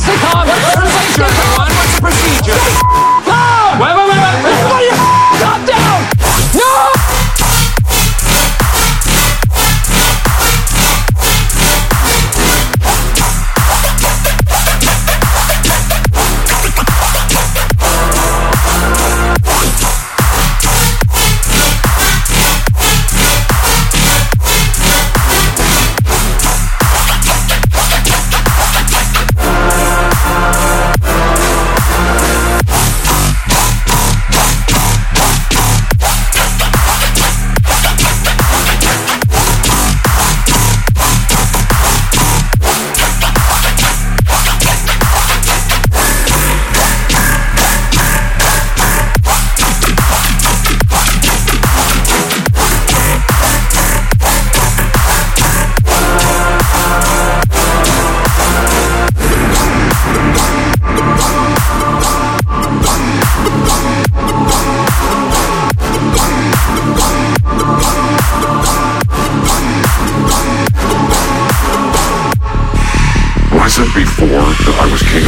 basic hog. Everyone, what's the procedure? I said before that I was king